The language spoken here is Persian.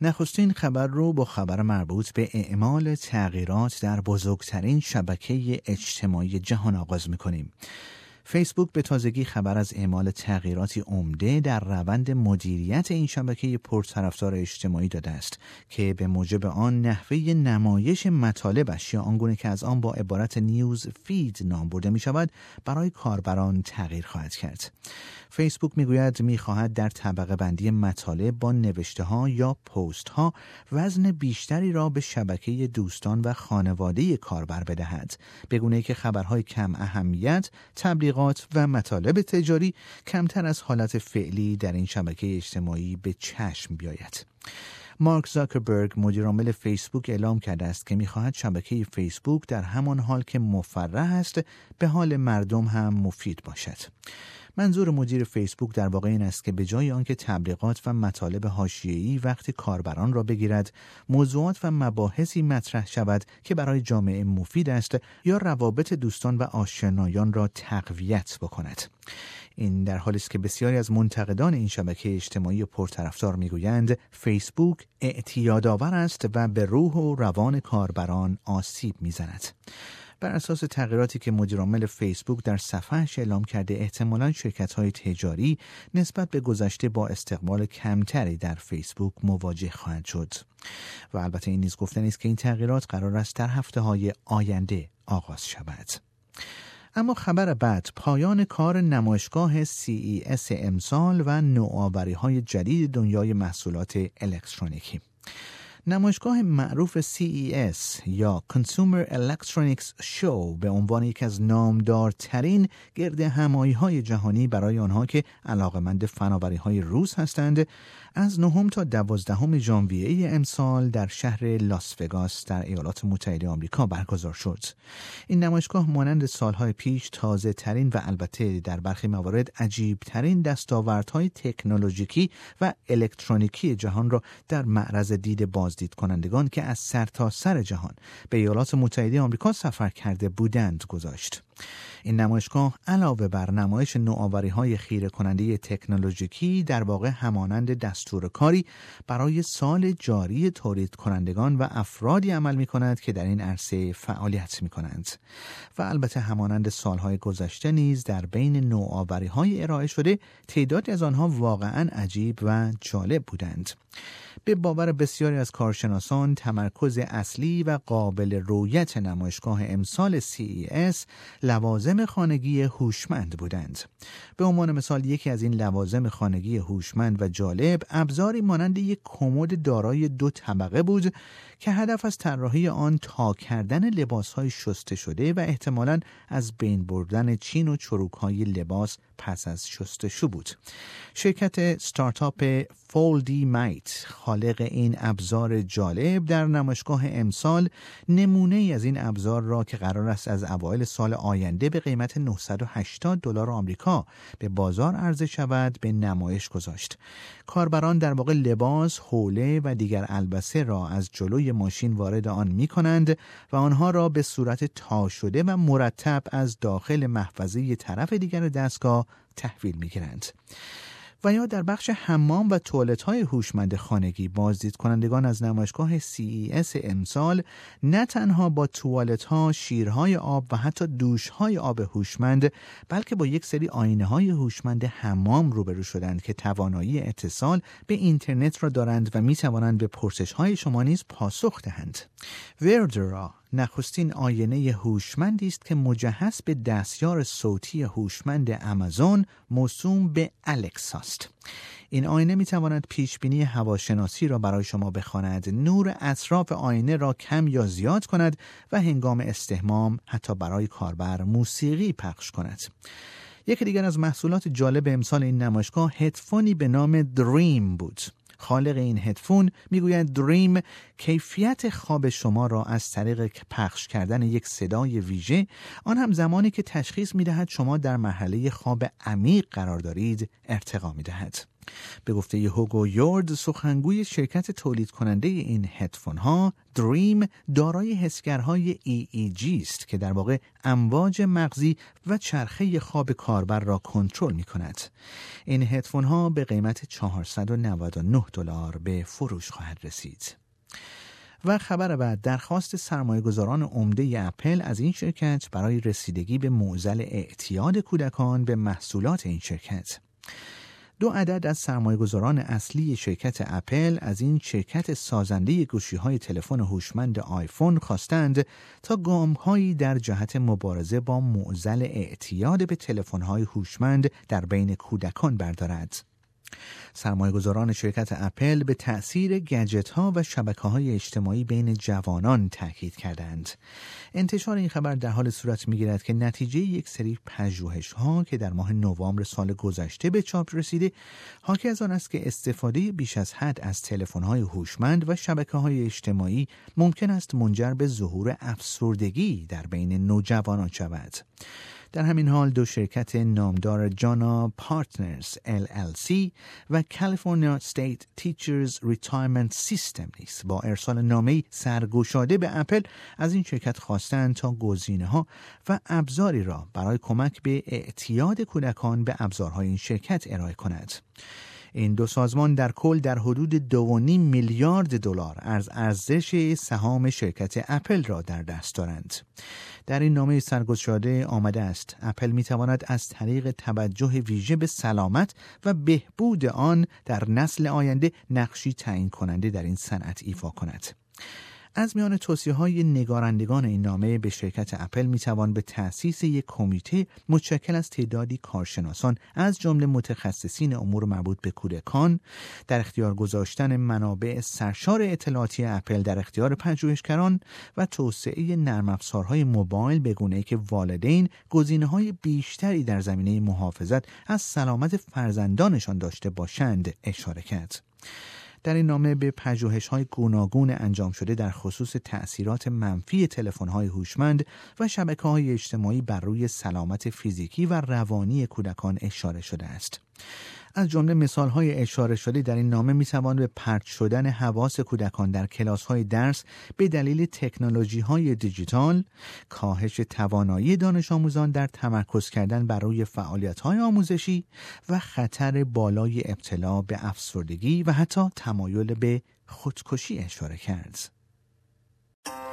نخستین خبر رو با خبر مربوط به اعمال تغییرات در بزرگترین شبکه اجتماعی جهان آغاز می‌کنیم. فیسبوک به تازگی خبر از اعمال تغییراتی عمده در روند مدیریت این شبکه پرطرفدار اجتماعی داده است که به موجب آن نحوه نمایش مطالبش یا آنگونه که از آن با عبارت نیوز فید نام برده می شود برای کاربران تغییر خواهد کرد. فیسبوک می‌گوید می‌خواهد در طبقه بندی مطالب با نوشته ها یا پست ها وزن بیشتری را به شبکه دوستان و خانواده کاربر بدهد بگونه که خبرهای کم اهمیت تبلیغات و مطالب تجاری کمتر از حالت فعلی در این شبکه اجتماعی به چشم بیاید. مارک زاکربرگ مدیرعامل فیسبوک اعلام کرده است که می‌خواهد شبکه فیسبوک در همان حال که مفرح است به حال مردم هم مفید باشد. منظور مدیر فیسبوک در واقع این است که به جای آنکه تبلیغات و مطالب حاشیه‌ای وقتی کاربران را بگیرد موضوعات و مباحثی مطرح شود که برای جامعه مفید است یا روابط دوستان و آشنایان را تقویت بکند. این در حالی است که بسیاری از منتقدان این شبکه اجتماعی پرطرفدار می‌گویند فیسبوک اعتیادآور است و به روح و روان کاربران آسیب می‌زند. بر اساس تغییراتی که مدیرعامل فیسبوک در صفحهش اعلام کرده احتمالا شرکت های تجاری نسبت به گذشته با استقبال کمتری در فیسبوک مواجه خواهند شد. و البته این نیز گفتن است که این تغییرات قرار است در هفته های آینده آغاز شود. اما خبر بعد پایان کار نمایشگاه CES امسال و نوآوری های جدید دنیای محصولات الکترونیکی. نمایشگاه معروف CES یا Consumer Electronics Show به عنوان یک از نامدارترین گرد همایی های جهانی برای آنها که علاقمند فناوری های روز هستند از نهم تا دوازدهم ژانویه امسال در شهر لاس وگاس در ایالات متحده آمریکا برگزار شد. این نمایشگاه مانند سالهای پیش تازه ترین و البته در برخی موارد عجیب ترین دستاوردهای تکنولوژیکی و الکترونیکی جهان را در معرض دید بازدید کنندگان که از سرتاسر سر جهان به ایالات متحده آمریکا سفر کرده بودند گذاشت. این نمایشگاه علاوه بر نمایش نوآوری های خیره کننده تکنولوژیکی در واقع همانند دستور کاری برای سال جاری تولید کنندگان و افرادی عمل می کند که در این عرصه فعالیت می کنند و البته همانند سالهای گذشته نیز در بین نوآوری های ارائه شده تعدادی از آنها واقعا عجیب و جالب بودند به باور بسیاری از کارشناسان تمرکز اصلی و قابل رویت نمایشگاه امسال CES لوازم خانگی هوشمند بودند. به عنوان مثال یکی از این لوازم خانگی هوشمند و جالب ابزاری مانند یک کمد دارای دو طبقه بود که هدف از طراحی آن تا کردن لباس های شسته شده و احتمالا از بین بردن چین و چروک های لباس پس از شستشو بود. شرکت استارتاپ فولدی مایت خالق این ابزار جالب در نمایشگاه امسال نمونه ای از این ابزار را که قرار است از اوایل سال آینده به قیمت 980 دلار آمریکا به بازار عرضه شود به نمایش گذاشت. کاربران در واقع لباس، حوله و دیگر البسه را از جلوی ماشین وارد آن می کنند و آنها را به صورت تا شده و مرتب از داخل محفظه طرف دیگر دستگاه تحویل می گیرند. و یا در بخش حمام و توالت های هوشمند خانگی بازدید کنندگان از نمایشگاه CES امسال نه تنها با توالت ها، شیرهای آب و حتی دوش های آب هوشمند بلکه با یک سری آینه های هوشمند حمام روبرو شدند که توانایی اتصال به اینترنت را دارند و می توانند به پرسش های شما نیز پاسخ دهند. وردرا نخستین آینه هوشمندی است که مجهز به دستیار صوتی هوشمند آمازون موسوم به الکسا است. این آینه می تواند پیش بینی هواشناسی را برای شما بخواند نور اطراف آینه را کم یا زیاد کند و هنگام استهمام حتی برای کاربر موسیقی پخش کند. یکی دیگر از محصولات جالب امسال این نمایشگاه هدفونی به نام دریم بود. خالق این هدفون می‌گوید دریم کیفیت خواب شما را از طریق پخش کردن یک صدای ویژه آن هم زمانی که تشخیص می‌دهد شما در مرحله خواب عمیق قرار دارید ارتقا می‌دهد. به گفته هوگو یورد سخنگوی شرکت تولید کننده این هدفون ها دریم دارای حسگرهای EEG است که در واقع امواج مغزی و چرخه خواب کاربر را کنترل می کند. این هدفون ها به قیمت 499 دلار به فروش خواهد رسید. و خبر بعد درخواست سرمایه گذاران عمده اپل از این شرکت برای رسیدگی به معزل اعتیاد کودکان به محصولات این شرکت دو عدد از سرمایهگذاران اصلی شرکت اپل از این شرکت سازنده گوشی های تلفن هوشمند آیفون خواستند تا گامهایی در جهت مبارزه با معزل اعتیاد به تلفن های هوشمند در بین کودکان بردارد. سرمایهگذاران شرکت اپل به تأثیر گجت ها و شبکه های اجتماعی بین جوانان تاکید کردند. انتشار این خبر در حال صورت می گیرد که نتیجه یک سری پژوهش ها که در ماه نوامبر سال گذشته به چاپ رسیده حاکی از آن است که استفاده بیش از حد از تلفن های هوشمند و شبکه های اجتماعی ممکن است منجر به ظهور افسردگی در بین نوجوانان شود. در همین حال دو شرکت نامدار جانا پارتنرز LLC و California State Teachers Retirement System نیز با ارسال نامه سرگشاده به اپل از این شرکت خواستند تا گزینه ها و ابزاری را برای کمک به اعتیاد کودکان به ابزارهای این شرکت ارائه کند. این دو سازمان در کل در حدود 2.5 میلیارد دلار از ارزش سهام شرکت اپل را در دست دارند. در این نامه سرگشاده آمده است اپل می تواند از طریق توجه ویژه به سلامت و بهبود آن در نسل آینده نقشی تعیین کننده در این صنعت ایفا کند. از میان توصیه های نگارندگان این نامه به شرکت اپل می توان به تأسیس یک کمیته متشکل از تعدادی کارشناسان از جمله متخصصین امور مربوط به کودکان در اختیار گذاشتن منابع سرشار اطلاعاتی اپل در اختیار پژوهشگران و توسعه نرم افزارهای موبایل به گونه که والدین گزینه های بیشتری در زمینه محافظت از سلامت فرزندانشان داشته باشند اشاره کرد. در این نامه به پژوهش های گوناگون انجام شده در خصوص تأثیرات منفی تلفن های هوشمند و شبکه های اجتماعی بر روی سلامت فیزیکی و روانی کودکان اشاره شده است. از جمله مثال های اشاره شده در این نامه می توان به پرت شدن حواس کودکان در کلاس های درس به دلیل تکنولوژی های دیجیتال، کاهش توانایی دانش آموزان در تمرکز کردن بر روی فعالیت های آموزشی و خطر بالای ابتلا به افسردگی و حتی تمایل به خودکشی اشاره کرد.